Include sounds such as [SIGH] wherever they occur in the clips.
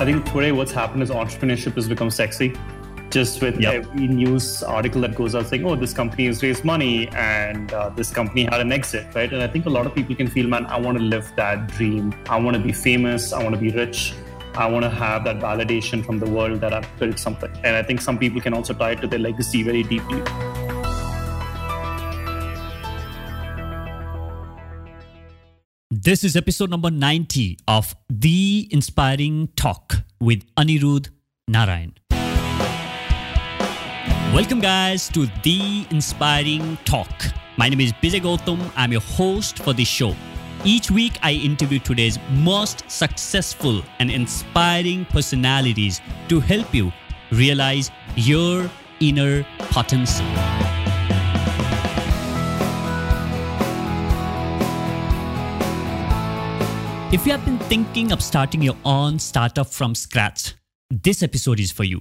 I think today what's happened is entrepreneurship has become sexy. Just with Yep. every news article that goes out saying, oh, this company has raised money and uh, this company had an exit, right? And I think a lot of people can feel, man, I want to live that dream. I want to be famous. I want to be rich. I want to have that validation from the world that I've built something. And I think some people can also tie it to their legacy very deeply. This is episode number 90 of The Inspiring Talk with Anirudh Narayan. Welcome, guys, to The Inspiring Talk. My name is Bijay Gautam. I'm your host for this show. Each week, I interview today's most successful and inspiring personalities to help you realize your inner potential. If you have been thinking of starting your own startup from scratch, this episode is for you.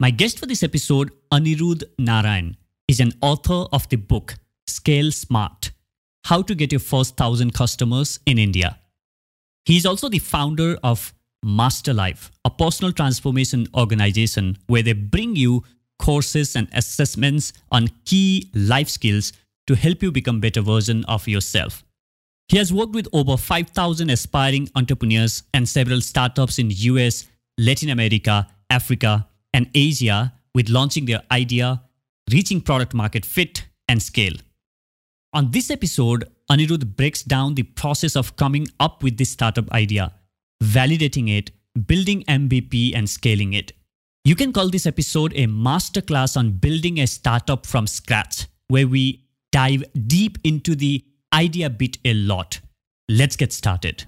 My guest for this episode, Anirudh Narayan, is an author of the book Scale Smart How to Get Your First Thousand Customers in India. He is also the founder of Master Life, a personal transformation organization where they bring you courses and assessments on key life skills to help you become better version of yourself. He has worked with over 5,000 aspiring entrepreneurs and several startups in US, Latin America, Africa, and Asia with launching their idea, reaching product market fit, and scale. On this episode, Anirudh breaks down the process of coming up with this startup idea, validating it, building MVP, and scaling it. You can call this episode a masterclass on building a startup from scratch, where we dive deep into the idea bit a lot. Let's get started.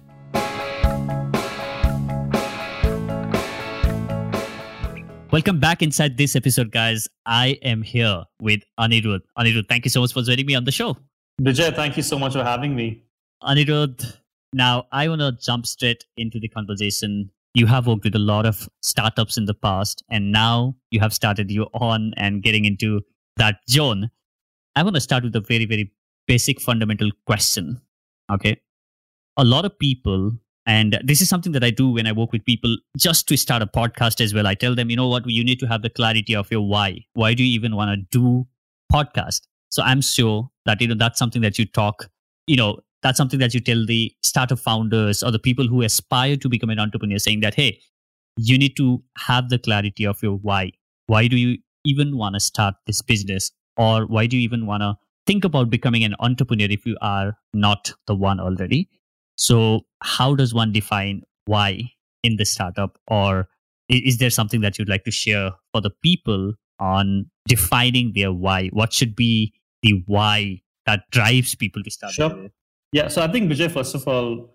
Welcome back inside this episode, guys. I am here with Anirudh. Anirudh, thank you so much for joining me on the show. Vijay, thank you so much for having me. Anirudh, now I want to jump straight into the conversation. You have worked with a lot of startups in the past, and now you have started your own and getting into that zone. I want to start with a very, very basic fundamental question. Okay. A lot of people, and this is something that I do when I work with people just to start a podcast as well. I tell them, you know what, you need to have the clarity of your why. Why do you even want to do podcast? So I'm sure that, you know, that's something that you talk, you know, that's something that you tell the startup founders or the people who aspire to become an entrepreneur saying that, hey, you need to have the clarity of your why. Why do you even want to start this business? Or why do you even want to think about becoming an entrepreneur if you are not the one already. So, how does one define why in the startup? Or is there something that you'd like to share for the people on defining their why? What should be the why that drives people to start? Sure. their- Yeah, so I think Vijay, first of all,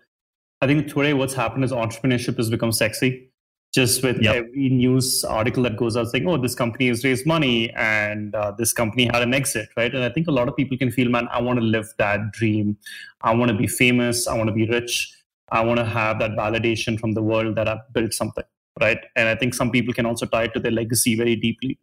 I think today what's happened is entrepreneurship has become sexy. Just with Yep. every news article that goes out saying, "Oh, this company has raised money and uh, this company had an exit," right? And I think a lot of people can feel, man, I want to live that dream. I want to be famous. I want to be rich. I want to have that validation from the world that I've built something, right? And I think some people can also tie it to their legacy very deeply.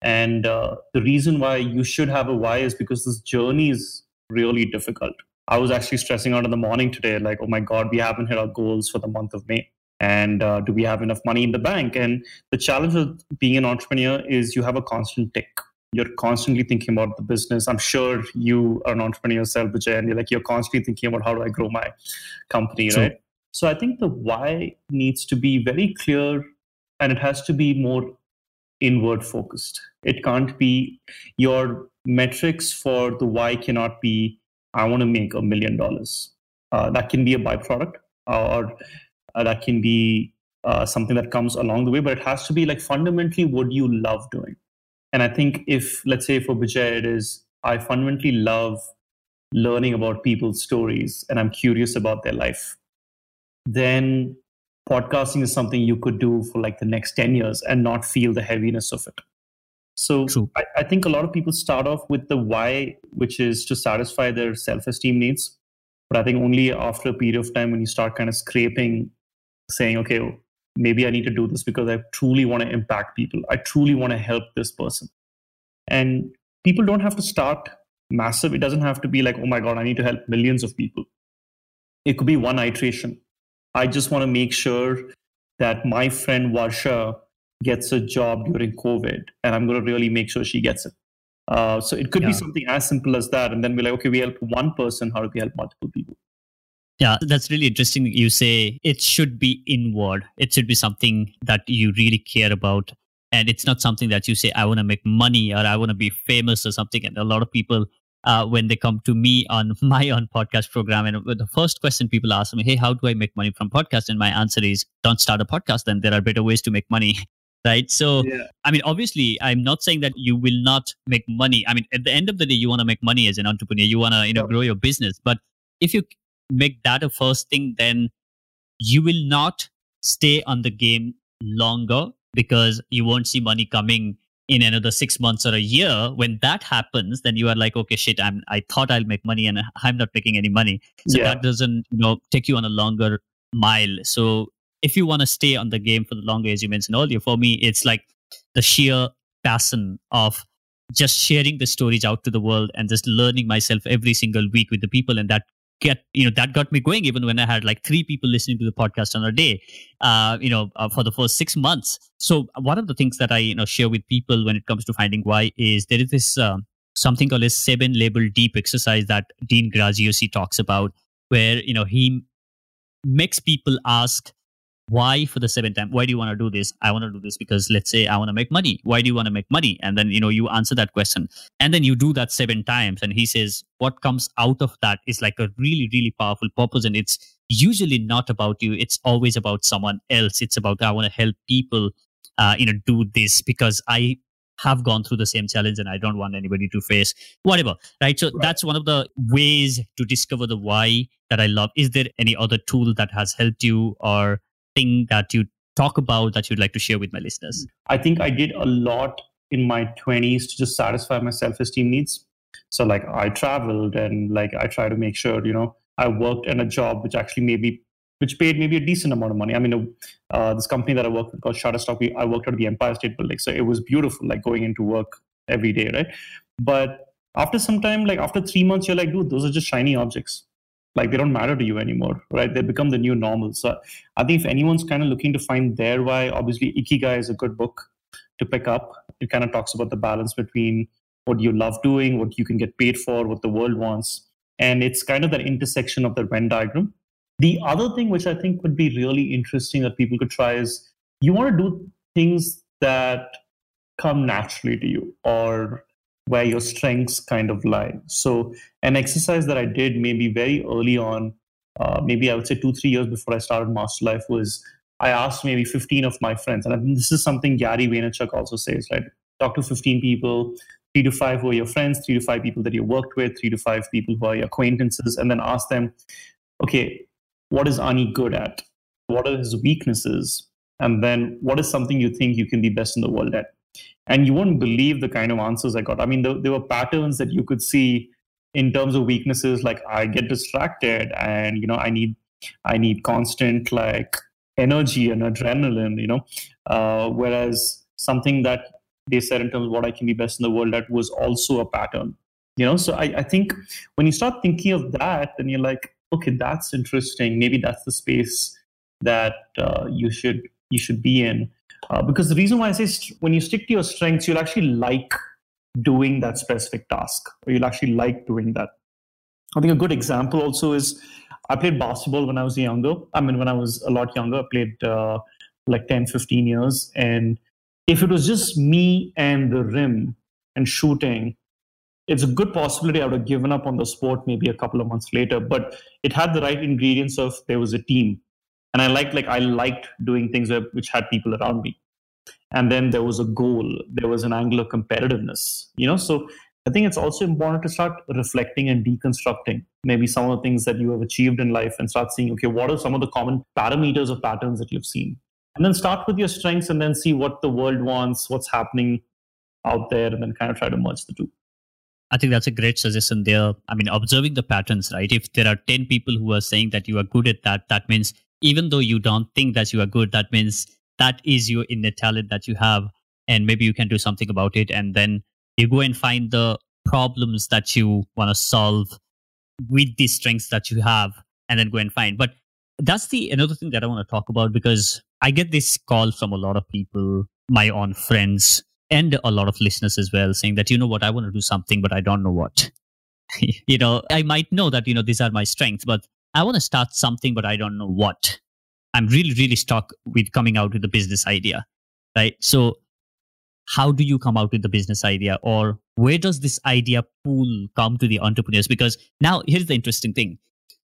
And uh, the reason why you should have a why is because this journey is really difficult. I was actually stressing out in the morning today, like, oh my God, we haven't hit our goals for the month of May. And uh, do we have enough money in the bank? And the challenge of being an entrepreneur is you have a constant tick. You're constantly thinking about the business. I'm sure you are an entrepreneur yourself, Vijay, and you're like, you're constantly thinking about how do I grow my company, right? So I think the why needs to be very clear and it has to be more inward focused. It can't be your metrics for the why cannot be I want to make a million dollars. Uh, That can be a byproduct or uh, that can be uh, something that comes along the way, but it has to be like fundamentally what you love doing. And I think if, let's say for Vijay, it is, I fundamentally love learning about people's stories and I'm curious about their life, then podcasting is something you could do for like the next 10 years and not feel the heaviness of it. So I, I think a lot of people start off with the why, which is to satisfy their self-esteem needs. But I think only after a period of time when you start kind of scraping, saying, okay, maybe I need to do this because I truly want to impact people. I truly want to help this person. And people don't have to start massive. It doesn't have to be like, oh my God, I need to help millions of people. It could be one iteration. I just want to make sure that my friend Varsha gets a job during COVID, and I'm going to really make sure she gets it. Uh, so it could yeah. be something as simple as that, and then be like, okay, we help one person. How do we help multiple people? Yeah, that's really interesting. You say it should be inward. It should be something that you really care about. And it's not something that you say, I want to make money or I want to be famous or something. And a lot of people, uh, when they come to me on [LAUGHS] my own podcast program, and the first question people ask me, Hey, how do I make money from podcast? And my answer is, don't start a podcast. Then there are better ways to make money. [LAUGHS] right so yeah. i mean obviously i'm not saying that you will not make money i mean at the end of the day you want to make money as an entrepreneur you want to you know grow your business but if you make that a first thing, then you will not stay on the game longer because you won't see money coming in another six months or a year. When that happens, then you are like, okay, shit, I'm I thought I'll make money and I'm not making any money. So yeah. that doesn't, you know, take you on a longer mile. So if you want to stay on the game for the longer, as you mentioned earlier, for me, it's like the sheer passion of just sharing the stories out to the world and just learning myself every single week with the people and that get you know that got me going even when i had like three people listening to the podcast on a day uh, you know uh, for the first six months. So one of the things that i you know share with people when it comes to finding why is there is this uh, something called a seven level deep exercise that dean graziosi talks about where you know he makes people ask why for the seventh time why do you want to do this? I want to do this because let's say i want to make money. Why do you want to make money? And then you know you answer that question. And then you do that seven times and he says what comes out of that is like a really really powerful purpose and it's usually not about you. It's always about someone else. It's about i want to help people uh, you know do this because i have gone through the same challenge and i don't want anybody to face whatever right? So right. that's one of the ways to discover the why that i love. Is there any other tool that has helped you or thing that you talk about that you'd like to share with my listeners? I think I did a lot in my 20s to just satisfy my self esteem needs. So, like, I traveled and, like, I try to make sure, you know, I worked in a job which actually maybe which paid maybe a decent amount of money. I mean, uh, this company that I worked with called Shutterstock, I worked at the Empire State Building. So it was beautiful, like going into work every day, right? But after some time, like after three months, you're like, dude, those are just shiny objects like they don't matter to you anymore right? They become the new normal. So i think if anyone's kind of looking to find their why obviously ikigai is a good book to pick up. It kind of talks about the balance between what you love doing what you can get paid for what the world wants and it's kind of that intersection of the venn diagram. The other thing which i think would be really interesting that people could try is you want to do things that come naturally to you or where your strengths kind of lie. So, an exercise that I did maybe very early on, uh, maybe I would say two, three years before I started Master Life, was I asked maybe 15 of my friends, and this is something Gary Vaynerchuk also says, right? Talk to 15 people, three to five who are your friends, three to five people that you worked with, three to five people who are your acquaintances, and then ask them, okay, what is Ani good at? What are his weaknesses? And then what is something you think you can be best in the world at? And you won't believe the kind of answers i got. I mean there, there were patterns that you could see in terms of weaknesses like i get distracted and you know i need i need constant like energy and adrenaline you know? Uh, whereas something that they said in terms of what i can be best in the world that was also a pattern you know? So i, I think when you start thinking of that then you're like okay that's interesting. Maybe that's the space that uh, you should you should be in uh, because the reason why I say st- when you stick to your strengths, you'll actually like doing that specific task, or you'll actually like doing that. I think a good example also is I played basketball when I was younger. I mean, when I was a lot younger, I played uh, like 10, 15 years. And if it was just me and the rim and shooting, it's a good possibility I would have given up on the sport maybe a couple of months later. But it had the right ingredients of there was a team and i liked like i liked doing things which had people around me. And then there was a goal. There was an angle of competitiveness you know? So i think it's also important to start reflecting and deconstructing maybe some of the things that you have achieved in life and start seeing okay what are some of the common parameters or patterns that you've seen? And then start with your strengths and then see what the world wants what's happening out there and then kind of try to merge the two. I think that's a great suggestion there. I mean, observing the patterns, right? If there are 10 people who are saying that you are good at that, that means even though you don't think that you are good, that means that is your inner talent that you have. And maybe you can do something about it. And then you go and find the problems that you want to solve with the strengths that you have and then go and find. But that's the another thing that I want to talk about because I get this call from a lot of people, my own friends, and a lot of listeners as well, saying that, you know what, I want to do something, but I don't know what. [LAUGHS] you know, I might know that, you know, these are my strengths, but I want to start something, but I don't know what. I'm really, really stuck with coming out with a business idea. Right. So, how do you come out with the business idea or where does this idea pool come to the entrepreneurs? Because now here's the interesting thing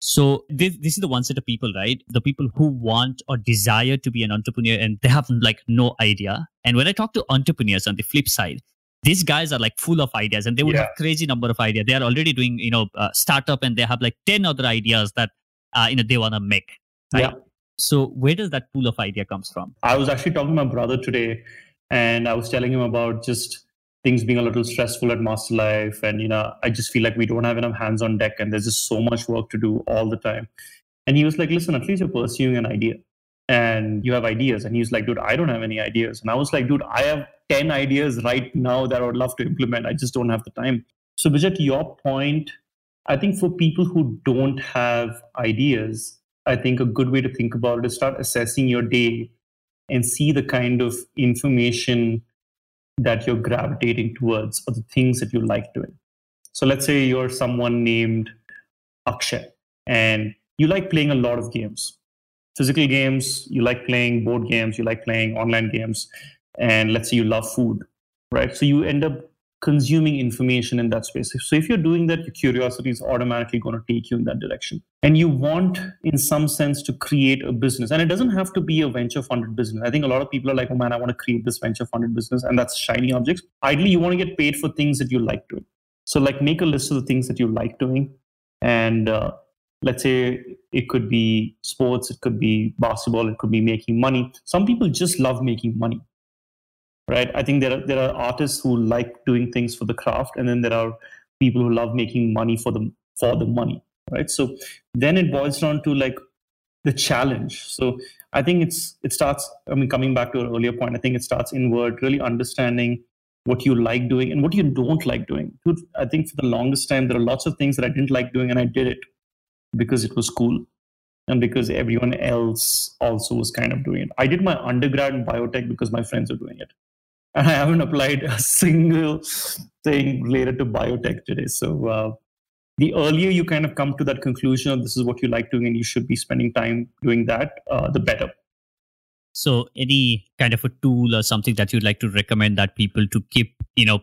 so this, this is the one set of people, right? The people who want or desire to be an entrepreneur and they have like no idea. And when I talk to entrepreneurs on the flip side, these guys are like full of ideas and they would yeah. have crazy number of ideas. They are already doing, you know, uh, startup and they have like 10 other ideas that, uh, you know, they want to make. Right? Yeah. So where does that pool of idea comes from? I was actually talking to my brother today and I was telling him about just things being a little stressful at Master Life. And, you know, I just feel like we don't have enough hands on deck and there's just so much work to do all the time. And he was like, listen, at least you're pursuing an idea and you have ideas. And he's like, dude, I don't have any ideas. And I was like, dude, I have 10 ideas right now that I would love to implement. I just don't have the time. So, Vijay, to your point, I think for people who don't have ideas, I think a good way to think about it is start assessing your day and see the kind of information that you're gravitating towards or the things that you like doing. So let's say you're someone named Akshay and you like playing a lot of games. Physical games, you like playing board games, you like playing online games, and let's say you love food, right? So you end up consuming information in that space. So if you're doing that, your curiosity is automatically going to take you in that direction. And you want, in some sense, to create a business. And it doesn't have to be a venture funded business. I think a lot of people are like, oh man, I want to create this venture funded business. And that's shiny objects. Ideally, you want to get paid for things that you like doing. So like make a list of the things that you like doing. And uh, let's say it could be sports, it could be basketball, it could be making money. Some people just love making money right? I think there are there are artists who like doing things for the craft, and then there are people who love making money for the for the money, right? So then it boils down to like the challenge. So I think it's it starts. I mean, coming back to an earlier point, I think it starts inward, really understanding what you like doing and what you don't like doing. I think for the longest time, there are lots of things that I didn't like doing, and I did it because it was cool and because everyone else also was kind of doing it. I did my undergrad in biotech because my friends were doing it and I haven't applied a single thing related to biotech today. So uh, the earlier you kind of come to that conclusion of this is what you like doing and you should be spending time doing that, uh, the better. So any kind of a tool or something that you'd like to recommend that people to keep, you know,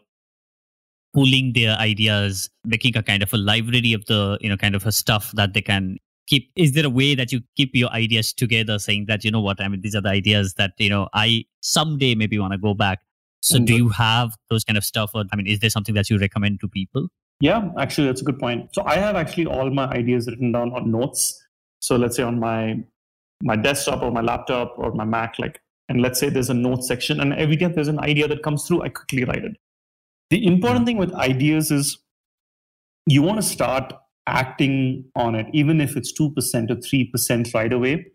pulling their ideas, making a kind of a library of the, you know, kind of a stuff that they can keep is there a way that you keep your ideas together saying that you know what i mean these are the ideas that you know i someday maybe want to go back so, do mm-hmm. you have those kind of stuff? Or, I mean, is there something that you recommend to people? Yeah, actually, that's a good point. So, I have actually all my ideas written down on notes. So, let's say on my my desktop or my laptop or my Mac, like, and let's say there's a notes section, and every time there's an idea that comes through, I quickly write it. The important hmm. thing with ideas is you want to start acting on it, even if it's 2% or 3% right away.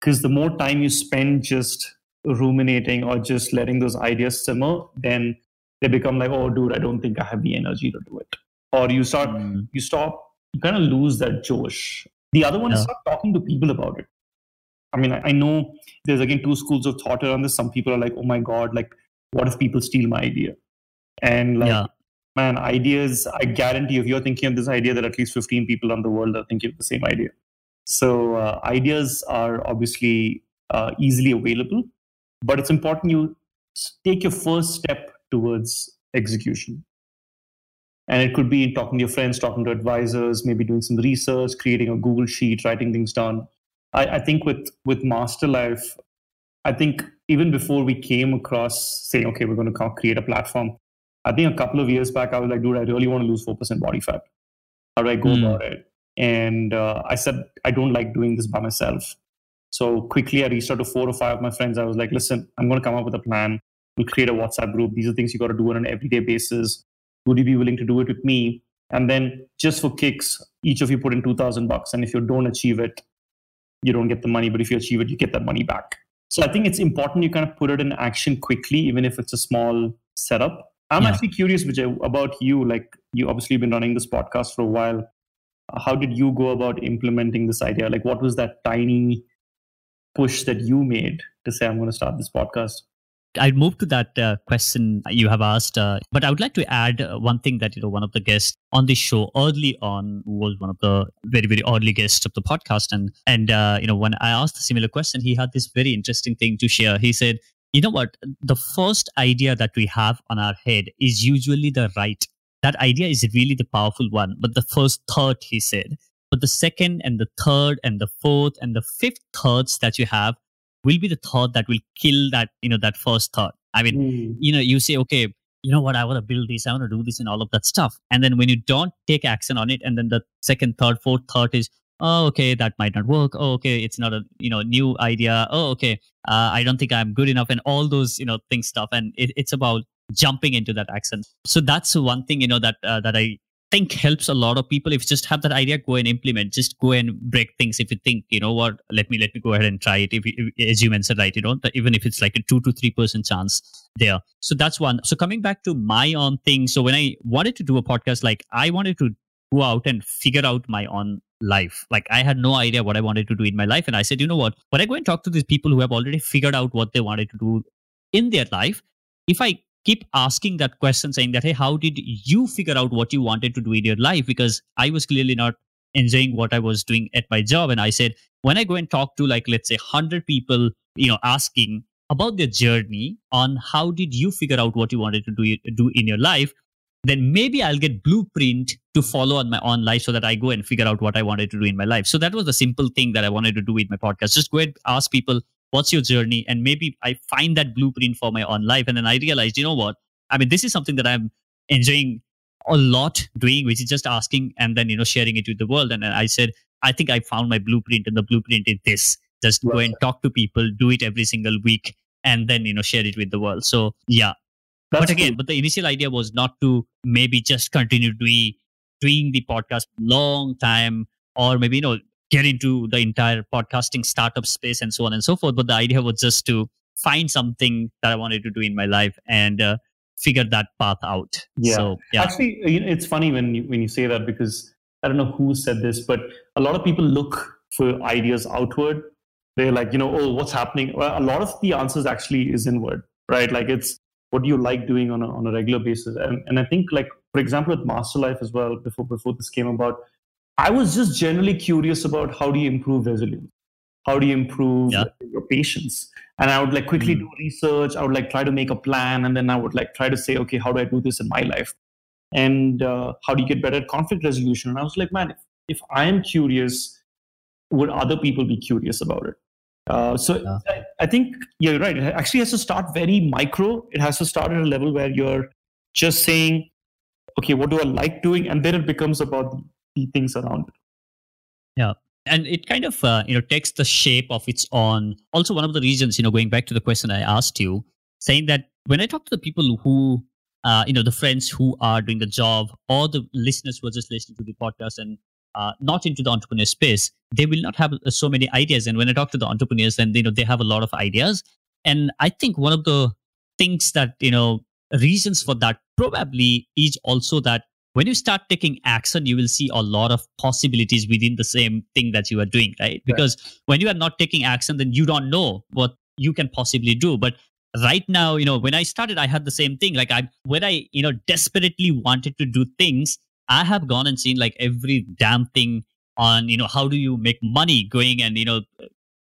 Because the more time you spend just ruminating or just letting those ideas simmer, then they become like, oh, dude, I don't think I have the energy to do it. Or you start, mm. you stop, you kind of lose that josh. The other one yeah. is start talking to people about it. I mean, I, I know there's again two schools of thought around this. Some people are like, oh my God, like, what if people steal my idea? And like, yeah. man, ideas, I guarantee if you're thinking of this idea, that at least 15 people around the world are thinking of the same idea. So uh, ideas are obviously uh, easily available but it's important you take your first step towards execution and it could be talking to your friends talking to advisors maybe doing some research creating a google sheet writing things down i, I think with with master life i think even before we came across saying okay we're going to create a platform i think a couple of years back i was like dude i really want to lose 4% body fat how do i go mm. about it and uh, i said i don't like doing this by myself so quickly, I reached out to four or five of my friends. I was like, listen, I'm going to come up with a plan. We'll create a WhatsApp group. These are things you got to do on an everyday basis. Would you be willing to do it with me? And then just for kicks, each of you put in 2000 bucks. And if you don't achieve it, you don't get the money. But if you achieve it, you get that money back. So I think it's important you kind of put it in action quickly, even if it's a small setup. I'm yeah. actually curious, Vijay, about you. Like you obviously been running this podcast for a while. how did you go about implementing this idea? Like, what was that tiny push that you made to say, I'm going to start this podcast? I'd move to that uh, question you have asked, uh, but I would like to add uh, one thing that you know one of the guests on the show early on was one of the very very early guests of the podcast, and and uh, you know when I asked a similar question, he had this very interesting thing to share. He said, "You know what? The first idea that we have on our head is usually the right. That idea is really the powerful one, but the first thought," he said, but the second and the third and the fourth and the fifth thoughts that you have will be the thought that will kill that you know that first thought i mean mm. you know you say okay you know what i want to build this i want to do this and all of that stuff and then when you don't take action on it and then the second third fourth thought is oh okay that might not work. Oh okay it's not a you know new idea. Oh okay uh, i don't think i'm good enough and all those you know things stuff and it, it's about jumping into that action so that's one thing you know that uh, that i think helps a lot of people if you just have that idea go and implement. Just go and break things if you think you know what? Let me let me go ahead and try it. If, if as you mentioned right you know even if it's like a 2 to 3% chance there. So that's one. So coming back to my own thing so when i wanted to do a podcast like i wanted to go out and figure out my own life. Like i had no idea what i wanted to do in my life. And i said you know what? When i go and talk to these people who have already figured out what they wanted to do in their life if i keep asking that question saying that hey how did you figure out what you wanted to do in your life because i was clearly not enjoying what i was doing at my job. And i said when i go and talk to like let's say 100 people you know asking about their journey on how did you figure out what you wanted to do, do in your life then maybe i'll get blueprint to follow on my own life so that i go and figure out what i wanted to do in my life. So that was the simple thing that i wanted to do with my podcast. Just go and ask people what's your journey? And maybe i find that blueprint for my own life. And then i realized you know what? I mean this is something that i'm enjoying a lot doing which is just asking and then you know sharing it with the world. And i said i think i found my blueprint and the blueprint is this. Just go and talk to people do it every single week and then you know share it with the world. So yeah. That's but again cool. but the initial idea was not to maybe just continue doing doing the podcast long time or maybe you know get into the entire podcasting startup space and so on and so forth. But the idea was just to find something that I wanted to do in my life and uh, figure that path out. Yeah. So, yeah. Actually, it's funny when you, when you say that because I don't know who said this, but a lot of people look for ideas outward. They're like, you know, oh, what's happening? Well, a lot of the answers actually is inward, right? Like it's what do you like doing on a, on a regular basis? And, and I think like, for example, with Master Life as well, before, before this came about, I was just generally curious about how do you improve resilience? How do you improve yeah. your patience? And I would like quickly mm. do research. I would like try to make a plan, and then I would like try to say, okay, how do I do this in my life? And uh, how do you get better at conflict resolution? And I was like, man, if, if I am curious, would other people be curious about it? Uh, so yeah. I, I, think you're right. It actually has to start very micro. It has to start at a level where you're just saying, okay, what do I like doing? And then it becomes about the things around it. Yeah. And it kind of uh, you know takes the shape of its own. Also, one of the reasons you know going back to the question I asked you, saying that when I talk to the people who uh, you know the friends who are doing the job or the listeners who are just listening to the podcast and uh, not into the entrepreneur space, they will not have uh, so many ideas. And when I talk to the entrepreneurs, then you know they have a lot of ideas. And I think one of the things that you know reasons for that probably is also that when you start taking action you will see a lot of possibilities within the same thing that you are doing right? Because right. when you are not taking action then you don't know what you can possibly do. But right now you know when i started i had the same thing. Like i when i you know desperately wanted to do things i have gone and seen like every damn thing on you know how do you make money going and you know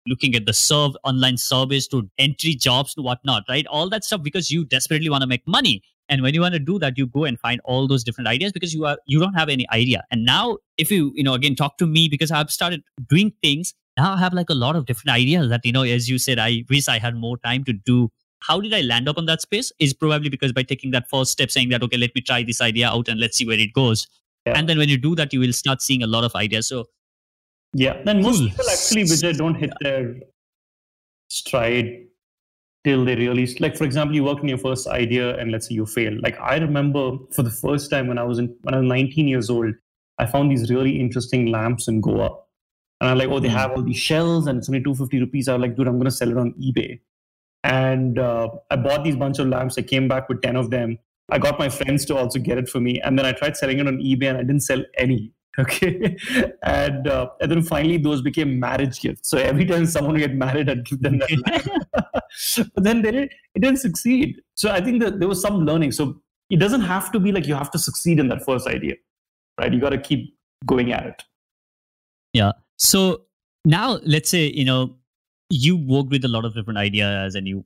looking at the serve online service to entry jobs to whatnot right? All that stuff because you desperately want to make money. And when you want to do that you go and find all those different ideas because you are you don't have any idea. And now if you you know again talk to me because i've started doing things now i have like a lot of different ideas that you know as you said i wish i had more time to do. How did i land up on that space? Is probably because by taking that first step saying that okay let me try this idea out and let's see where it goes. Yeah. and then when you do that you will start seeing a lot of ideas. So yeah. Then most cool. people actually which don't hit their stride till they really like for example you work on your first idea and let's say you fail. Like i remember for the first time when i was in when i was 19 years old i found these really interesting lamps in goa. And i'm like oh they hmm. have all these shells and it's only 250 rupees. I was like dude i'm going to sell it on ebay. And uh, i bought these bunch of lamps. I came back with 10 of them. I got my friends to also get it for me. And then i tried selling it on ebay and i didn't sell any [LAUGHS] Okay, and uh, and then finally those became marriage gifts. So every time someone get married, I'd give them that. [LAUGHS] but then they didn't, it didn't succeed. So I think that there was some learning. So it doesn't have to be like you have to succeed in that first idea, right? You got to keep going at it. Yeah. So now let's say you know you worked with a lot of different ideas and you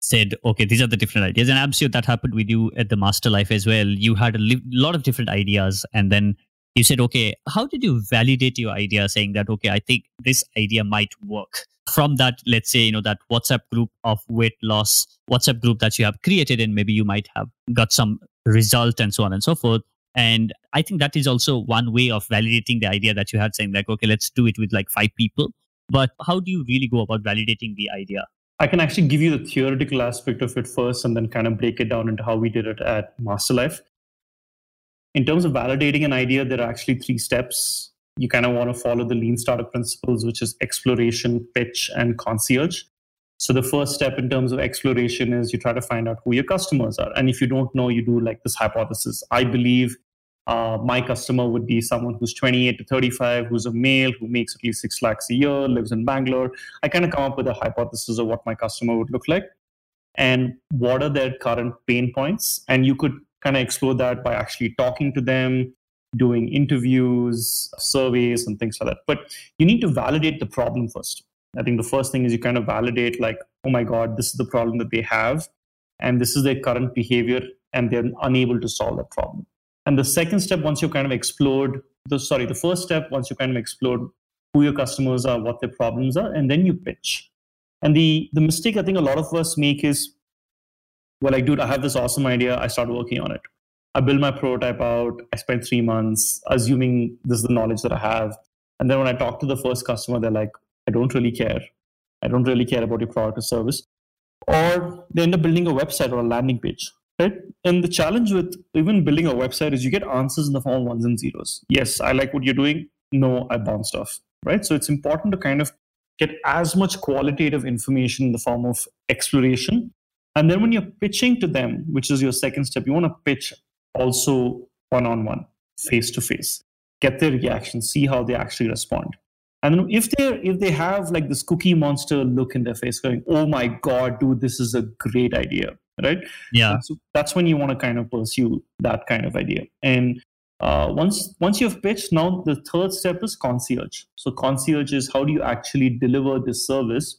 said, okay, these are the different ideas. And I'm sure that happened with you at the Master Life as well. You had a li- lot of different ideas and then you said, okay, how did you validate your idea saying that, okay, I think this idea might work? From that, let's say, you know, that WhatsApp group of weight loss, WhatsApp group that you have created, and maybe you might have got some result and so on and so forth. And I think that is also one way of validating the idea that you had, saying like, okay, let's do it with like five people. But how do you really go about validating the idea? I can actually give you the theoretical aspect of it first and then kind of break it down into how we did it at Masterlife. In terms of validating an idea, there are actually three steps. You kind of want to follow the lean startup principles, which is exploration, pitch, and concierge. So the first step in terms of exploration is you try to find out who your customers are. And if you don't know, you do like this hypothesis. I believe uh, my customer would be someone who's 28 to 35, who's a male, who makes at least six lakhs a year, lives in Bangalore. I kind of come up with a hypothesis of what my customer would look like and what are their current pain points. And you could kind of explore that by actually talking to them, doing interviews, surveys, and things like that. But you need to validate the problem first. I think the first thing is you kind of validate, like, oh my God, this is the problem that they have, and this is their current behavior, and they're unable to solve that problem. And the second step, once you kind of explored the sorry, the first step, once you kind of explored who your customers are, what their problems are, and then you pitch. And the the mistake I think a lot of us make is, well, like, dude, I have this awesome idea. I start working on it. I build my prototype out. I spend three months, assuming this is the knowledge that I have. And then when I talk to the first customer, they're like, I don't really care. I don't really care about your product or service. Or they end up building a website or a landing page right? And the challenge with even building a website is you get answers in the form of ones and zeros. Yes, I like what you're doing. No, I bounce off, right? So it's important to kind of get as much qualitative information in the form of exploration. And then when you're pitching to them, which is your second step, you want to pitch also one on one, face to face, get their reaction, see how they actually respond. And if they if they have like this cookie monster look in their face, going, "Oh my god, dude, this is a great idea," right? Yeah. So that's when you want to kind of pursue that kind of idea. And uh, once once you've pitched, now the third step is concierge. So concierge is how do you actually deliver this service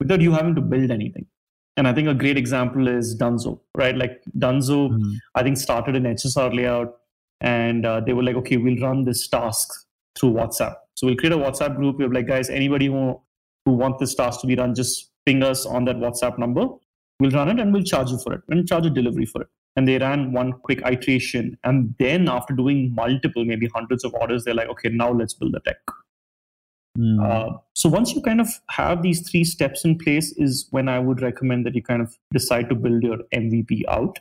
without you having to build anything. And I think a great example is Dunzo, right? Like Dunzo, mm-hmm. I think started an HSR layout, and uh, they were like, okay, we'll run this task through WhatsApp. So we'll create a WhatsApp group. We're like, guys, anybody who who want this task to be run, just ping us on that WhatsApp number, We'll run it and we'll charge you for it and charge a delivery for it. And they ran one quick iteration. And then after doing multiple, maybe hundreds of orders, they're like, okay, now let's build the tech. Mm. Uh, so once you kind of have these three steps in place is when I would recommend that you kind of decide to build your MVP out.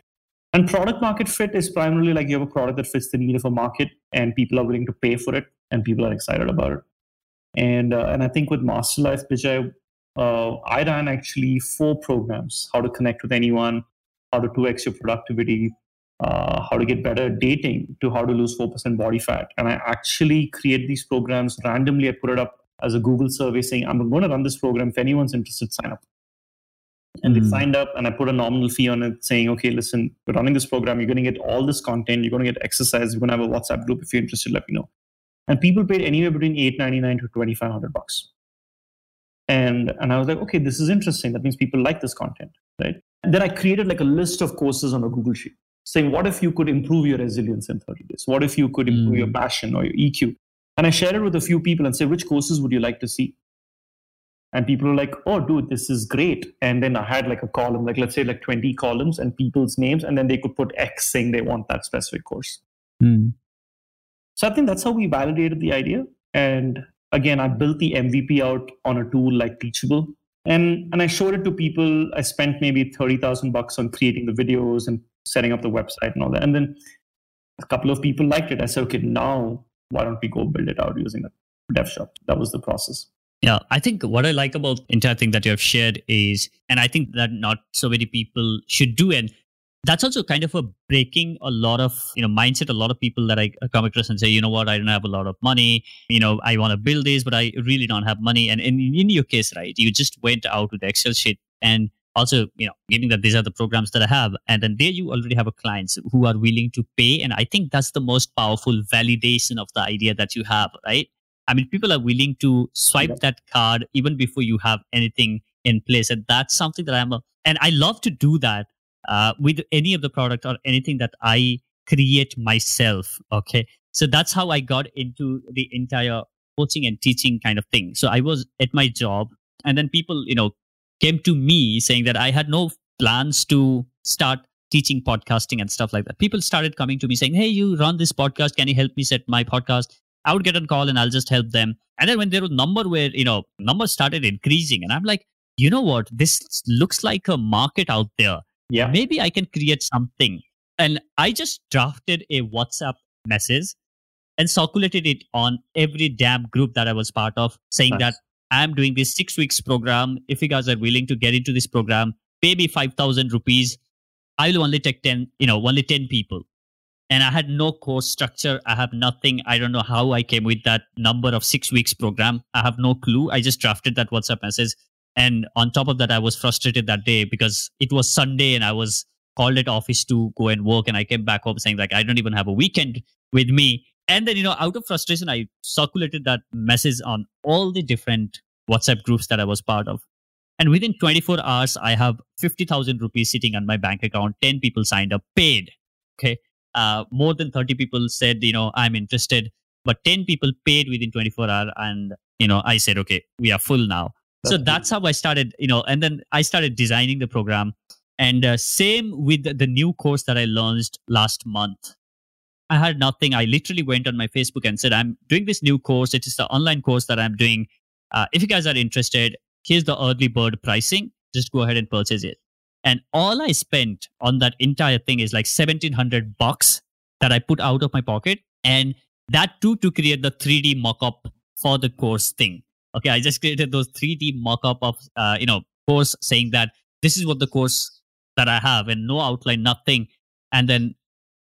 And product market fit is primarily like you have a product that fits the need of a market and people are willing to pay for it and people are excited about it. And uh, and I think with Master Life, Vijay, uh, I ran actually four programs how to connect with anyone, how to 2x your productivity, uh, how to get better at dating, to how to lose 4% body fat. And I actually create these programs randomly. I put it up as a Google survey saying, I'm going to run this program. If anyone's interested, sign up. And mm. they hmm. signed up, and I put a nominal fee on it saying, okay, listen, we're running this program. You're going to get all this content. You're going to get exercise. You're going to have a WhatsApp group. If you're interested, let me know. And people paid anywhere between 899 to 2500 bucks and and i was like okay this is interesting that means people like this content right and then i created like a list of courses on a google sheet saying what if you could improve your resilience in 30 days what if you could improve mm. your passion or your eq and i shared it with a few people and said which courses would you like to see and people were like oh dude this is great and then i had like a column like let's say like 20 columns and people's names and then they could put x saying they want that specific course mm. so i think that's how we validated the idea and again, I built the MVP out on a tool like Teachable. And, and I showed it to people. I spent maybe 30,000 bucks on creating the videos and setting up the website and all that. And then a couple of people liked it. I said, okay, now why don't we go build it out using a dev shop? That was the process. Yeah, I think what I like about entire thing that you have shared is, and I think that not so many people should do, and that's also kind of a breaking a lot of you know mindset a lot of people that i come across and say you know what i don't have a lot of money you know i want to build this but i really don't have money and in, in your case right you just went out with the excel sheet and also you know given that these are the programs that i have and then there you already have a clients who are willing to pay and i think that's the most powerful validation of the idea that you have right i mean people are willing to swipe yeah. that card even before you have anything in place and that's something that i'm a, and i love to do that uh, with any of the product or anything that I create myself. Okay. So that's how I got into the entire coaching and teaching kind of thing. So I was at my job and then people, you know, came to me saying that I had no plans to start teaching podcasting and stuff like that. People started coming to me saying, Hey, you run this podcast. Can you help me set my podcast? I would get a call and I'll just help them. And then when there was number where, you know, numbers started increasing and I'm like, you know what? This looks like a market out there yeah maybe i can create something and i just drafted a whatsapp message and circulated it on every damn group that i was part of saying nice. that i'm doing this six weeks program. If you guys are willing to get into this program pay me 5000 rupees. I will only take 10 you know only 10 people. And i had no course structure. I have nothing. I don't know how i came with that number of six weeks program. I have no clue. I just drafted that whatsapp message. And on top of that, I was frustrated that day because it was Sunday and I was called at office to go and work. And I came back home saying like, I don't even have a weekend with me. And then, you know, out of frustration, I circulated that message on all the different WhatsApp groups that I was part of. And within 24 hours, I have 50,000 rupees sitting on my bank account. 10 people signed up, paid. Okay. Uh, more than 30 people said, you know, I'm interested, but 10 people paid within 24 hours. And, you know, I said, okay, we are full now so that's how i started you know and then i started designing the program and uh, same with the new course that i launched last month i had nothing. I literally went on my facebook and said i'm doing this new course. It is the online course that i'm doing. Uh, if you guys are interested here's the early bird pricing. Just go ahead and purchase it. And all i spent on that entire thing is like 1700 bucks that i put out of my pocket. And that too to create the 3d mock-up for the course thing. Okay i just created those 3d mock-up of uh, you know course saying that this is what the course that i have and no outline nothing. And then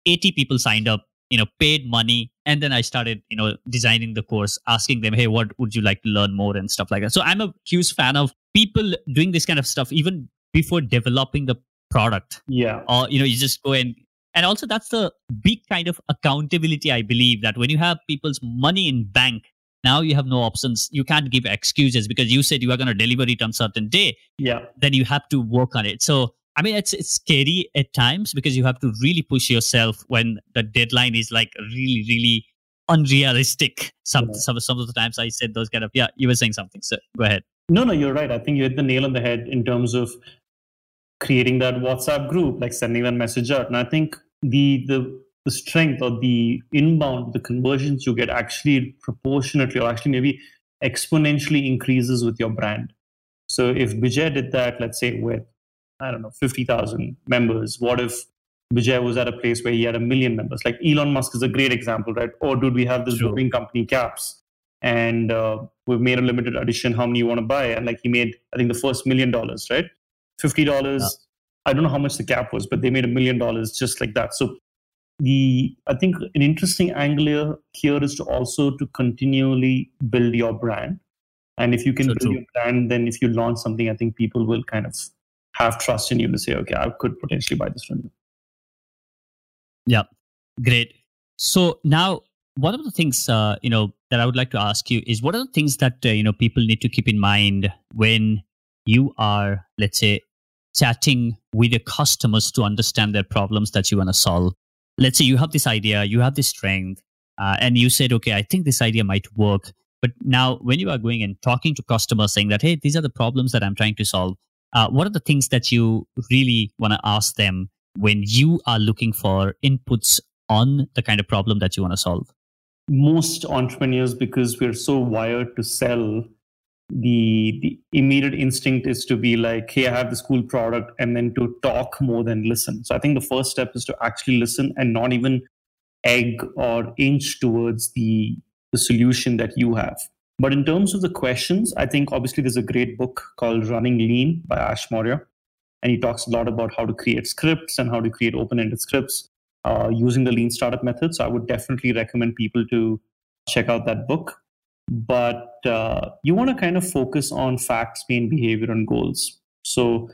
80 people signed up you know paid money and then i started you know designing the course asking them hey what would you like to learn more? and stuff like that. So i'm a huge fan of people doing this kind of stuff even before developing the product. Yeah. Or you know you just go and and also that's the big kind of accountability i believe that when you have people's money in bank now you have no options. You can't give excuses because you said you are going to deliver it on certain day. Yeah. Then you have to work on it. So i mean it's it's scary at times because you have to really push yourself when the deadline is like really really unrealistic. Some yeah. some, some of the times i said those kind of yeah you were saying something so go ahead. No no you're right. I think you hit the nail on the head in terms of creating that whatsapp group like sending that message out. And i think the the the strength or the inbound, the conversions you get actually proportionately or actually maybe exponentially increases with your brand. So if Bijay did that, let's say with, I don't know, 50,000 members, what if Bijay was at a place where he had a million members? Like Elon Musk is a great example, right? Or dude, we have this sure. Boring Company, Caps, and uh, we've made a limited edition. How many you want to buy? And like he made, I think, the first million dollars, right? $50. Yeah. I don't know how much the cap was, but they made a million dollars just like that. So the i think an interesting angle here is to also to continually build your brand and if you can so build true. your brand then if you launch something i think people will kind of have trust in you to say okay i could potentially buy this from you. Yeah. Great. So now one of the things uh, you know that i would like to ask you is what are the things that uh, you know people need to keep in mind when you are let's say chatting with your customers to understand their problems that you want to solve? Let's say you have this idea, you have this strength, uh, and you said, okay, I think this idea might work. But now, when you are going and talking to customers, saying that, hey, these are the problems that I'm trying to solve, uh, what are the things that you really want to ask them when you are looking for inputs on the kind of problem that you want to solve? Most entrepreneurs, because we're so wired to sell, the the immediate instinct is to be like hey i have this cool product and then to talk more than listen so i think the first step is to actually listen and not even egg or inch towards the the solution that you have but in terms of the questions i think obviously there's a great book called running lean by ash maurya and he talks a lot about how to create scripts and how to create open-ended scripts uh, using the lean startup method. So I would definitely recommend people to check out that book. But uh, you want to kind of focus on facts, pain, behavior, and goals. So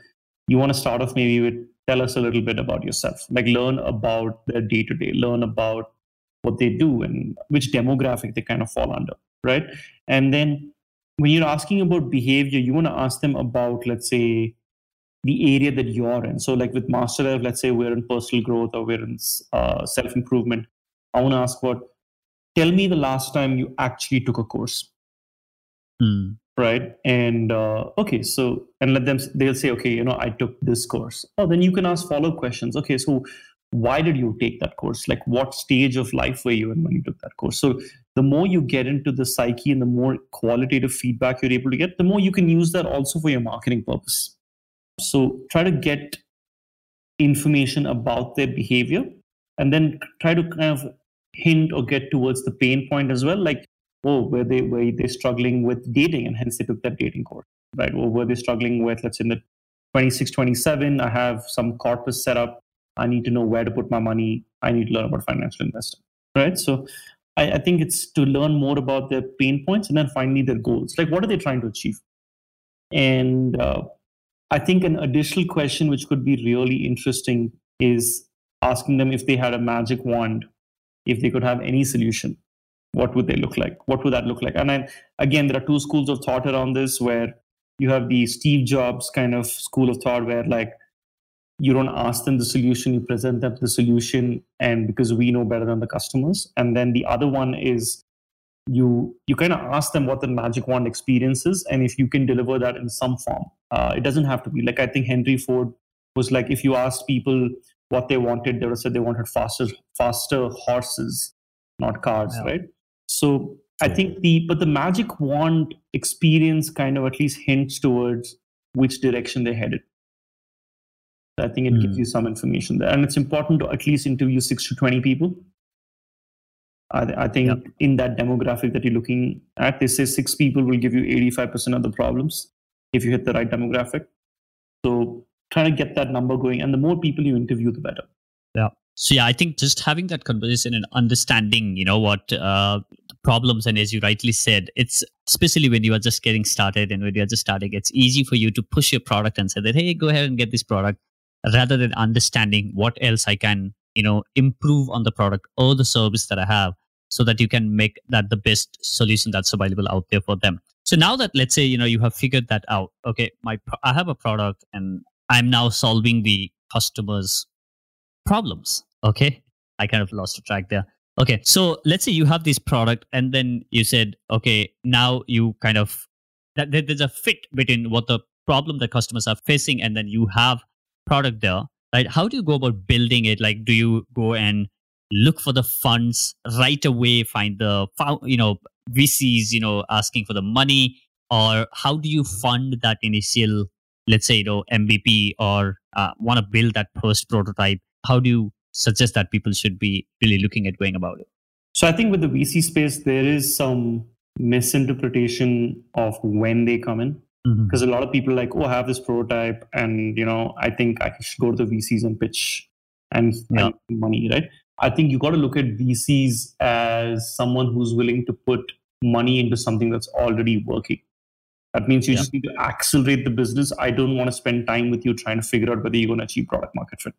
you want to start off maybe with tell us a little bit about yourself, like learn about their day to day, learn about what they do and which demographic they kind of fall under, right? And then when you're asking about behavior, you want to ask them about, let's say, the area that you're in. So, like with Master let's say we're in personal growth or we're in uh, self improvement. I want to ask what, tell me the last time you actually took a course. Hmm. Right. And uh, okay, so, and let them, they'll say, okay, you know, I took this course. Oh, then you can ask follow up questions. Okay, so why did you take that course? Like, what stage of life were you in when you took that course? So, the more you get into the psyche and the more qualitative feedback you're able to get, the more you can use that also for your marketing purpose. So try to get information about their behavior and then try to kind of hint or get towards the pain point as well. Like, oh, were they were they struggling with dating and hence they took that dating course, right? Or were they struggling with, let's say in the 26, 27, I have some corpus set up. I need to know where to put my money. I need to learn about financial investing, right? So I, I think it's to learn more about their pain points and then finally their goals. Like, what are they trying to achieve? And uh, I think an additional question which could be really interesting is asking them if they had a magic wand, if they could have any solution, what would they look like? What would that look like? And then again, there are two schools of thought around this where you have the Steve Jobs kind of school of thought where like you don't ask them the solution, you present them the solution, and because we know better than the customers. And then the other one is you you kind of ask them what the magic wand experience is and if you can deliver that in some form. Uh, it doesn't have to be. Like i think henry ford was like if you asked people what they wanted they would have said they wanted faster faster horses not cars yeah. right? So i think the but the magic wand experience kind of at least hints towards which direction they're headed i think it mm. gives hmm. you some information there and it's important to at least interview 6 to 20 people I, I think in that demographic that you're looking at, they say six people will give you 85% of the problems if you hit the right demographic. So trying to get that number going, and the more people you interview, the better. Yeah. So yeah, I think just having that conversation and understanding, you know, what uh, problems and as you rightly said, it's especially when you are just getting started and when you are just starting, it's easy for you to push your product and say that, hey, go ahead and get this product, rather than understanding what else I can you know improve on the product or the service that i have so that you can make that the best solution that's available out there for them. So now that let's say you know you have figured that out okay my i have a product and i'm now solving the customers problems okay? I kind of lost track there. Okay so let's say you have this product and then you said okay now you kind of that there's a fit between what the problem the customers are facing and then you have product there right? How do you go about building it? Like do you go and look for the funds right away find the you know vcs you know asking for the money? Or how do you fund that initial let's say you know mvp or uh, want to build that first prototype? How do you suggest that people should be really looking at going about it? So i think with the vc space there is some misinterpretation of when they come in because mm-hmm. a lot of people like oh i have this prototype and you know i think i should go to the vcs and pitch and yeah. money right i think you got to look at vcs as someone who's willing to put money into something that's already working that means you yeah. just need to accelerate the business i don't want to spend time with you trying to figure out whether you're going to achieve product market fit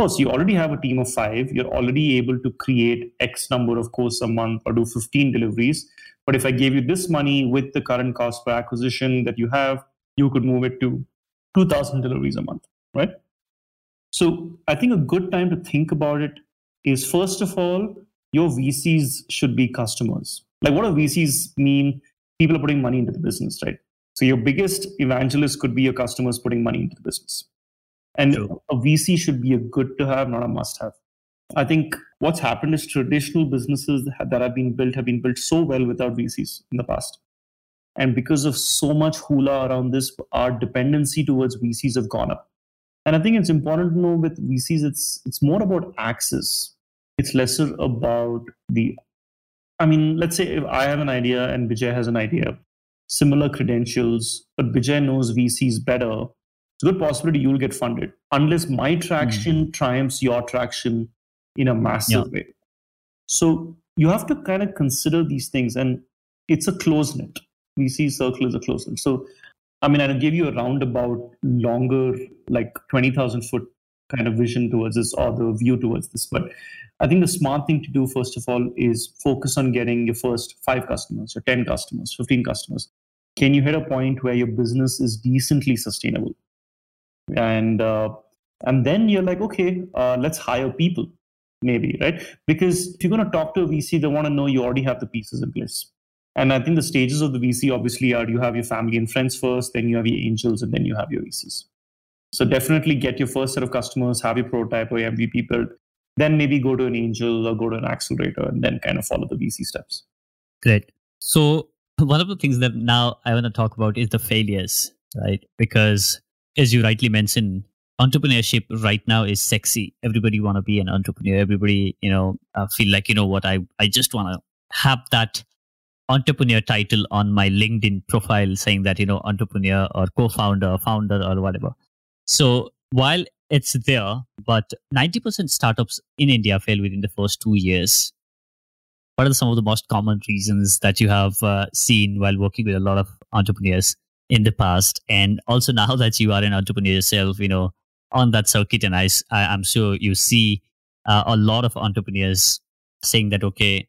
course you already have a team of five you're already able to create x number of courses a month or do 15 deliveries but if I gave you this money with the current cost per acquisition that you have, you could move it to 2,000 deliveries a month, right? So I think a good time to think about it is first of all, your VCs should be customers. Like what do VCs mean? People are putting money into the business, right? So your biggest evangelist could be your customers putting money into the business. And a VC should be a good to have, not a must have. I think what's happened is traditional businesses that have been built have been built so well without VCs in the past. And because of so much hula around this, our dependency towards VCs have gone up. And I think it's important to know with VCs, it's it's more about access. It's lesser about the I mean, let's say if I have an idea and Vijay has an idea, similar credentials, but Vijay knows VCs better, it's a good possibility you'll get funded unless my traction mm. triumphs your traction in a massive yeah. way. So you have to kind of consider these things, and it's a close net. VC circle is a close net. So, I mean, I'll give you a roundabout, longer, like 20,000 foot kind of vision towards this or the view towards this. But I think the smart thing to do, first of all, is focus on getting your first five customers or 10 customers, 15 customers. Can you hit a point where your business is decently sustainable? And uh, and then you're like, okay, uh, let's hire people, maybe, right? Because if you're going to talk to a VC, they want to know you already have the pieces in place. And I think the stages of the VC obviously are you have your family and friends first, then you have your angels, and then you have your VCs. So definitely get your first set of customers, have your prototype or your MVP built, then maybe go to an angel or go to an accelerator and then kind of follow the VC steps. Great. So one of the things that now I want to talk about is the failures, right? Because as you rightly mentioned, entrepreneurship right now is sexy. Everybody want to be an entrepreneur. Everybody, you know, uh, feel like, you know what, I, I just want to have that entrepreneur title on my LinkedIn profile saying that, you know, entrepreneur or co-founder, founder or whatever. So while it's there, but 90% startups in India fail within the first two years. What are some of the most common reasons that you have uh, seen while working with a lot of entrepreneurs in the past? And also now that you are an entrepreneur yourself, you know, on that circuit, and I, I am sure you see uh, a lot of entrepreneurs saying that, okay,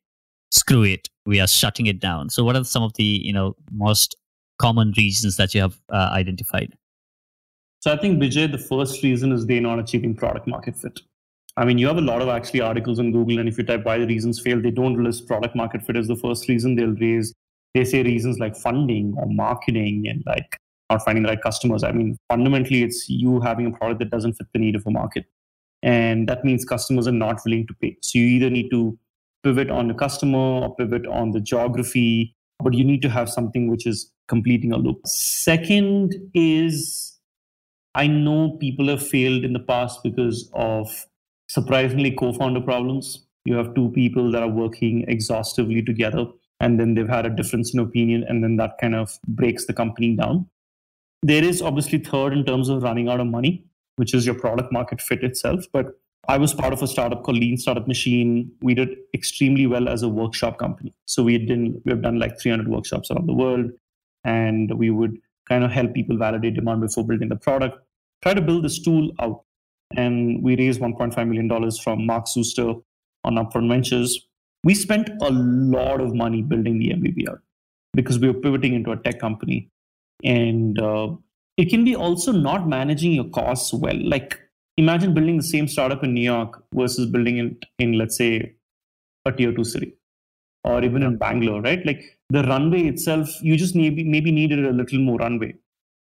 screw it, we are shutting it down. So what are some of the, you know, most common reasons that you have uh, identified? So I think Vijay, the first reason is they're not achieving product market fit. I mean, you have a lot of actually articles on Google, and if you type why the reasons fail, they don't list product market fit as the first reason. They'll raise, they say reasons like funding or marketing and like not finding the right customers. I mean, fundamentally, it's you having a product that doesn't fit the need of a market. And that means customers are not willing to pay. So you either need to pivot on the customer or pivot on the geography, but you need to have something which is completing a loop. Second is I know people have failed in the past because of surprisingly co founder problems. You have two people that are working exhaustively together, and then they've had a difference in opinion, and then that kind of breaks the company down. There is obviously third in terms of running out of money, which is your product market fit itself. But I was part of a startup called Lean Startup Machine. We did extremely well as a workshop company. So we did we have done like 300 workshops around the world, and we would kind of help people validate demand before building the product. Try to build this tool out. And we raised $1.5 million from Mark Suster on Upfront Ventures. We spent a lot of money building the MVP out because we were pivoting into a tech company. And uh, it can be also not managing your costs well. Like imagine building the same startup in New York versus building it in, let's say, a tier two city or even in Bangalore, right? Like the runway itself, you just maybe maybe needed a little more runway.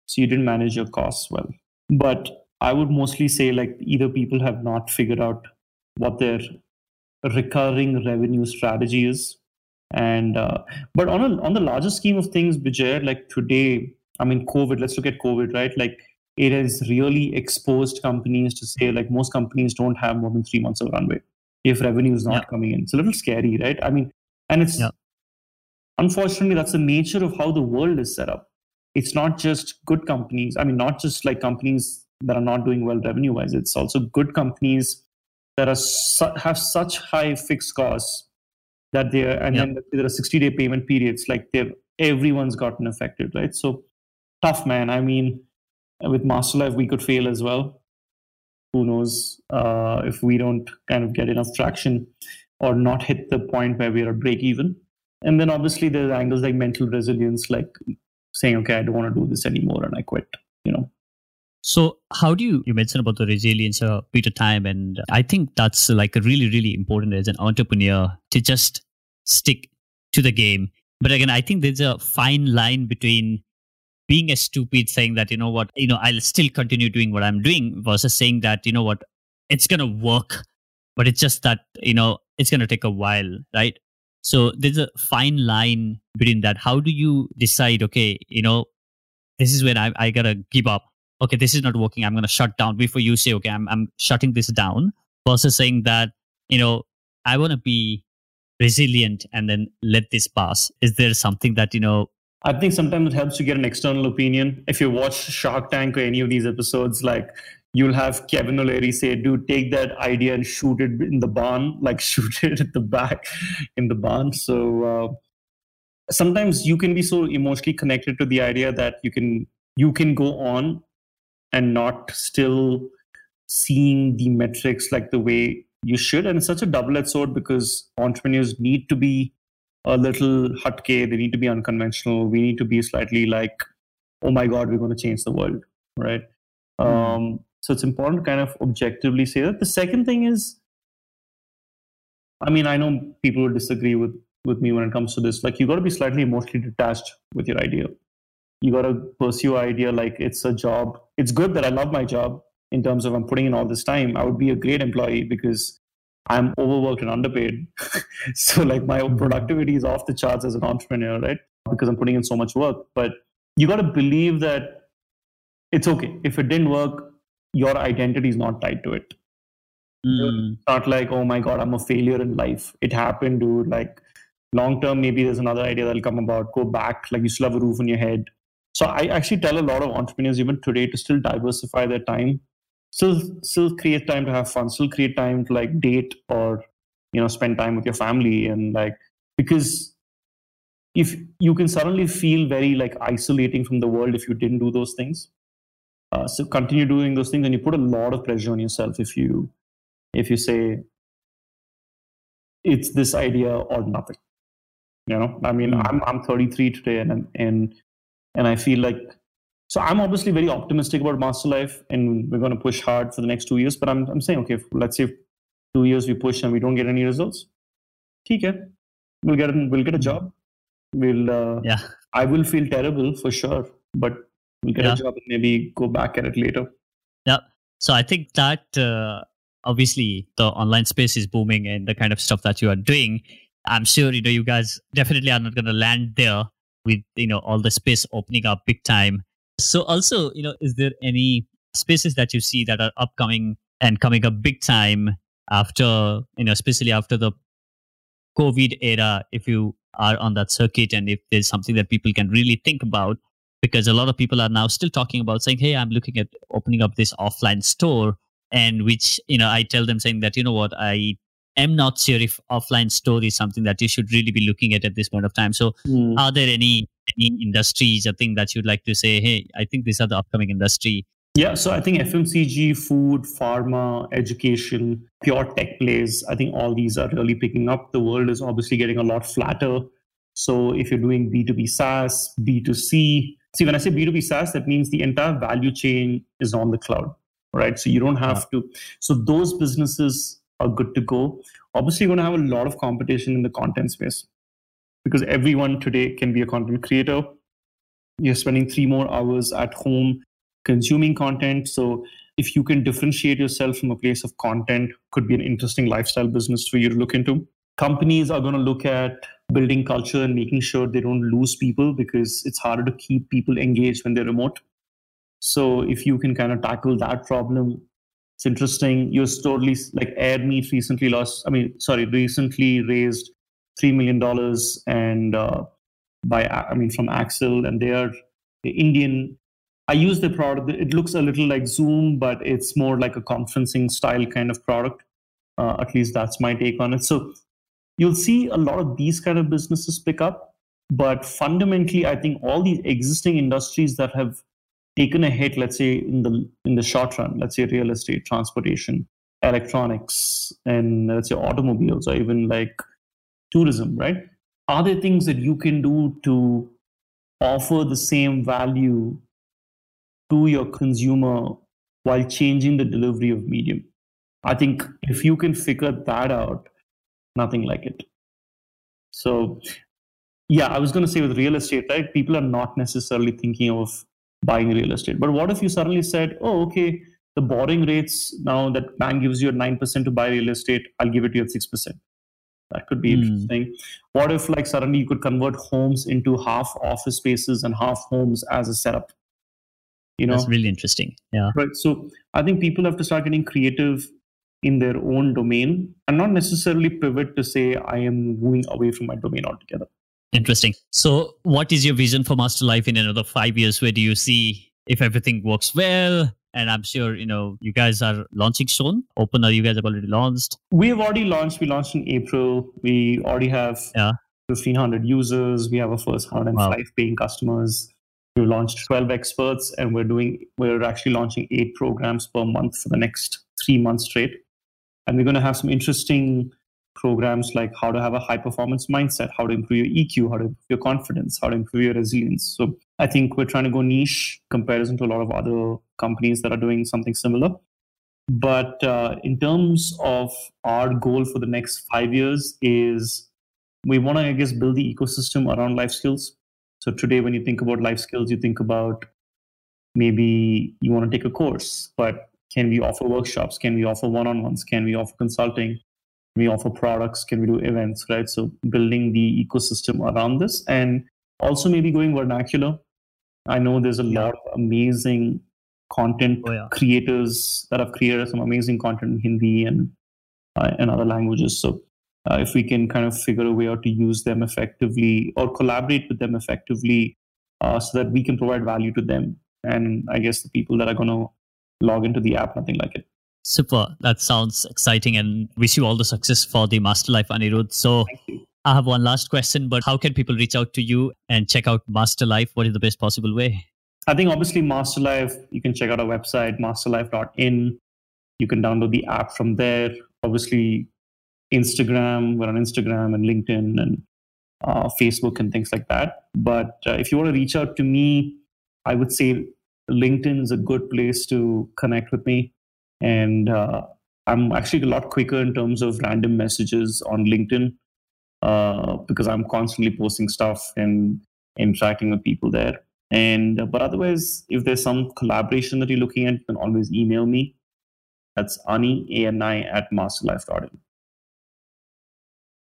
So you didn't manage your costs well. But I would mostly say like either people have not figured out what their recurring revenue strategy is. And uh, but on a, on the larger scheme of things, Vijay, like today, I mean, COVID. Let's look at COVID, right? Like it has really exposed companies to say like most companies don't have more than three months of runway if revenue is not yeah. coming in. It's a little scary, right? I mean, and it's yeah unfortunately that's the nature of how the world is set up it's not just good companies i mean not just like companies that are not doing well revenue wise it's also good companies that are su- have such high fixed costs that they're and then there are 60 day payment periods like they've everyone's gotten affected right? So tough man. I mean with masterlife we could fail as well. Who knows uh, if we don't kind of get enough traction or not hit the point where we're break even. And then obviously there's angles like mental resilience, like saying, okay, I don't want to do this anymore and I quit, you know. So how do you you mentioned about the resilience uh, bit of time and uh, I think that's like really, really important as an entrepreneur to just stick to the game. But again, I think there's a fine line between being a stupid saying that, you know what, you know, I'll still continue doing what I'm doing versus saying that, you know what, it's gonna work, but it's just that, you know, it's gonna take a while, right? So there's a fine line between that. How do you decide, okay, you know, this is when I, I gotta give up. Okay, this is not working. I'm gonna shut down before you say, okay, I'm I'm shutting this down versus saying that, you know, I wanna be resilient and then let this pass. Is there something that, you know, I think sometimes it helps to get an external opinion. If you watch Shark Tank or any of these episodes, like you'll have Kevin O'Leary say, dude, take that idea and shoot it in the barn, [LAUGHS] like shoot it at the back in the barn. So uh, sometimes you can be so emotionally connected to the idea that you can you can go on and not still seeing the metrics like the way you should. And it's such a double-edged sword because entrepreneurs need to be a little hutke. They need to be unconventional. We need to be slightly like, oh my God, we're going to change the world, right? Mm. Um, so it's important to kind of objectively say that. The second thing is, I mean, I know people will disagree with with me when it comes to this. Like, you got to be slightly emotionally detached with your idea. You got to pursue idea like it's a job. It's good that I love my job in terms of I'm putting in all this time. I would be a great employee because I'm overworked and underpaid. [LAUGHS] so like my hmm. productivity is off the charts as an entrepreneur, right? Because I'm putting in so much work. But you got to believe that it's okay. If it didn't work, your identity is not tied to it. Mm. Not like, oh my God, I'm a failure in life. It happened, dude. Like long term, maybe there's another idea that'll come about. Go back, like you still have a roof on your head. So I actually tell a lot of entrepreneurs even today to still diversify their time. Still still create time to have fun. Still create time to like date or you know spend time with your family and like because if you can suddenly feel very like isolating from the world if you didn't do those things. Uh, so continue doing those things and you put a lot of pressure on yourself if you if you say it's this idea or nothing. You know i mean mm. i'm i'm 33 today and and and i feel like so I'm obviously very optimistic about Master Life, and we're going to push hard for the next two years. But I'm I'm saying, okay, let's say two years we push and we don't get any results. Okay, we'll get we'll get a job. We'll uh, yeah. I will feel terrible for sure, but we'll get yeah. a job and maybe go back at it later. Yeah. So I think that uh, obviously the online space is booming and the kind of stuff that you are doing. I'm sure you know you guys definitely are not going to land there with you know all the space opening up big time so also, you know, is there any spaces that you see that are upcoming and coming up big time after, you know, especially after the COVID era, if you are on that circuit and if there's something that people can really think about, because a lot of people are now still talking about saying, Hey, I'm looking at opening up this offline store. And which, you know, I tell them saying that, you know what, I am not sure if offline store is something that you should really be looking at at this point of time. So, mm. are there any any industries or thing that you'd like to say? Hey, I think these are the upcoming industry. Yeah, so I think FMCG, food, pharma, education, pure tech plays. I think all these are really picking up. The world is obviously getting a lot flatter. So if you're doing B2B SaaS, B2C, see, when I say B2B SaaS, that means the entire value chain is on the cloud, right? So you don't have to. So those businesses are good to go. Obviously, you're going to have a lot of competition in the content space because everyone today can be a content creator. You're spending three more hours at home consuming content. So if you can differentiate yourself from a place of content, could be an interesting lifestyle business for you to look into. Companies are going to look at building culture and making sure they don't lose people because it's harder to keep people engaged when they're remote. So if you can kind of tackle that problem, it's interesting. You're totally like Airmeet recently lost. I mean, sorry, recently raised three million dollars and uh, by I mean from Accel, and they are Indian. I use the product. It looks a little like Zoom, but it's more like a conferencing style kind of product. Uh, at least that's my take on it. So you'll see a lot of these kind of businesses pick up. But fundamentally, I think all these existing industries that have taken a hit, let's say in the in the short run, let's say real estate, transportation, electronics, and let's say automobiles, or even like tourism, right? Are there things that you can do to offer the same value to your consumer while changing the delivery of medium? I think if you can figure that out, nothing like it. So, yeah, I was going to say with real estate, right? People are not necessarily thinking of buying real estate. But what if you suddenly said, oh, okay, the borrowing rates now that bank gives you at 9% to buy real estate, I'll give it to you at 6%. That could be mm. interesting. What if, like, suddenly you could convert homes into half office spaces and half homes as a setup? You know, that's really interesting. Yeah. Right. So I think people have to start getting creative in their own domain and not necessarily pivot to say, I am moving away from my domain altogether. Interesting. So, what is your vision for Master Life in another five years? Where do you see if everything works well? And I'm sure you know you guys are launching soon. Open, or you guys have already launched? We have already launched. We launched in April. We already have yeah. 1,500 users. We have our first 105 wow. paying customers. We launched 12 experts, and we're doing. We're actually launching eight programs per month for the next three months straight. And we're going to have some interesting programs like how to have a high performance mindset, how to improve your EQ, how to improve your confidence, how to improve your resilience. So I think we're trying to go niche comparison to a lot of other companies that are doing something similar. But uh, in terms of our goal for the next five years is we want to, I guess, build the ecosystem around life skills. So today, when you think about life skills, you think about maybe you want to take a course, but can we offer workshops? Can we offer one-on-ones? Can we offer consulting? We offer products can we do events right? So building the ecosystem around this and also maybe going vernacular. I know there's a lot of amazing content oh, yeah. creators that have created some amazing content in hindi and uh, and other languages. So uh, if we can kind of figure a way out to use them effectively or collaborate with them effectively uh, so that we can provide value to them. And i guess the people that are going to log into the app nothing like it Super. That sounds exciting and wish you all the success for the Master Life, Anirudh. So I have one last question, but how can people reach out to you and check out Master Life? What is the best possible way? I think obviously Master Life, you can check out our website, masterlife.in. You can download the app from there. Obviously, Instagram, we're on Instagram and LinkedIn and uh, Facebook and things like that. But uh, if you want to reach out to me, I would say LinkedIn is a good place to connect with me and uh, i'm actually a lot quicker in terms of random messages on linkedin uh, because i'm constantly posting stuff and interacting with people there. And uh, but otherwise if there's some collaboration that you're looking at you can always email me. That's ani ani at masterlife.in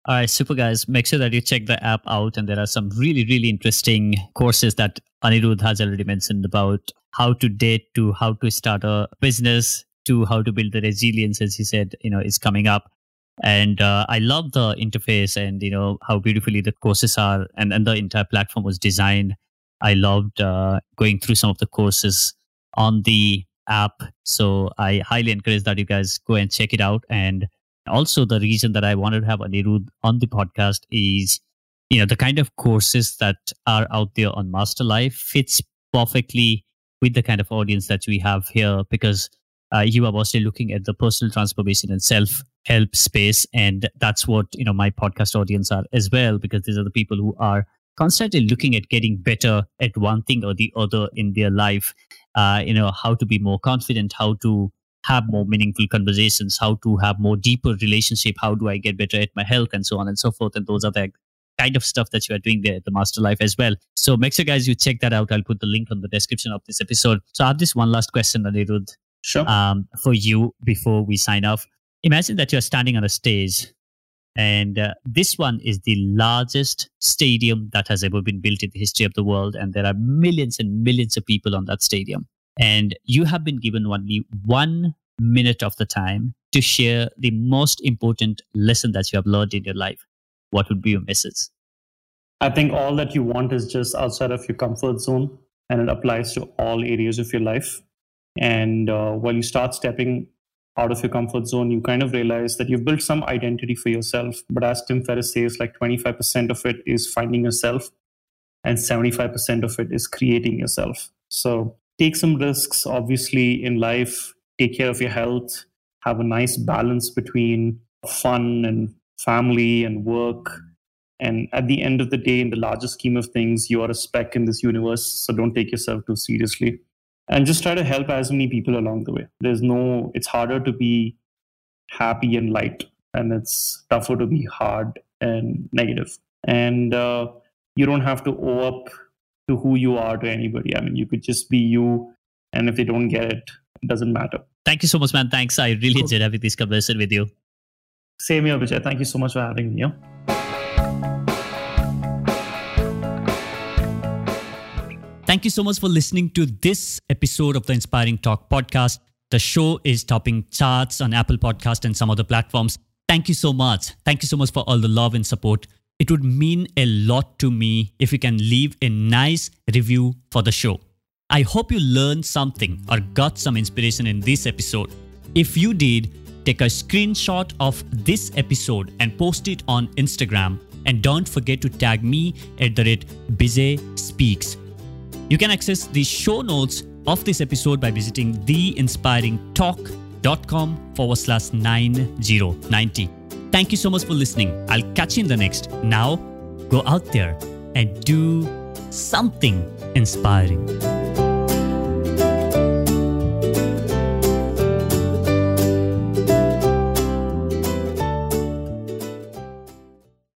all right, super guys. Make sure that you check the app out, and there are some really, really interesting courses that Anirudh has already mentioned about how to date to how to start a business, how to build the resilience, as he said, you know, is coming up. And uh, I love the interface and you know how beautifully the courses are, and, and the entire platform was designed. I loved uh, going through some of the courses on the app, so I highly encourage that you guys go and check it out. And also, the reason that I wanted to have Anirudh on the podcast is, you know, the kind of courses that are out there on Master Life fits perfectly with the kind of audience that we have here because uh, you are mostly looking at the personal transformation and self help space. And that's what you know my podcast audience are as well because these are the people who are constantly looking at getting better at one thing or the other in their life. Uh, you know how to be more confident how to have more meaningful conversations how to have more deeper relationship how do i get better at my health and so on and so forth. And those are the kind of stuff that you are doing there at the master life as well. So make sure guys you check that out. I'll put the link on the description of this episode. So i have this one last question anirudh sure. um, for you before we sign off. Imagine that you're standing on a stage, and uh, this one is the largest stadium that has ever been built in the history of the world, and there are millions and millions of people on that stadium. And you have been given only one minute of the time to share the most important lesson that you have learned in your life. What would be your message? I think all that you want is just outside of your comfort zone, and it applies to all areas of your life. And uh, while you start stepping out of your comfort zone, you kind of realize that you've built some identity for yourself. But as Tim Ferriss says, like 25% of it is finding yourself, and 75% of it is creating yourself. So take some risks, obviously, in life, take care of your health, have a nice balance between fun and family and work. And at the end of the day, in the larger scheme of things, you are a speck in this universe. So don't take yourself too seriously and just try to help as many people along the way. There's no it's harder to be happy and light and it's tougher to be hard and negative. and uh, you don't have to owe up to who you are to anybody. I mean you could just be you and if they don't get it it doesn't matter. Thank you so much man. Thanks. I really enjoyed having this conversation with you. Same here vijay. Thank you so much for having me Thank you so much for listening to this episode of the Inspiring Talk podcast. The show is topping charts on Apple Podcast and some other platforms. Thank you so much. Thank you so much for all the love and support. it would mean a lot to me if you can leave a nice review for the show. I hope you learned something or got some inspiration in this episode. If you did, take a screenshot of this episode and post it on Instagram. And don't forget to tag me at the rate Bijay Speaks. You can access the show notes of this episode by visiting theinspiringtalk.com forward slash 9090. Thank you so much for listening. I'll catch you in the next. Now, go out there and do something inspiring.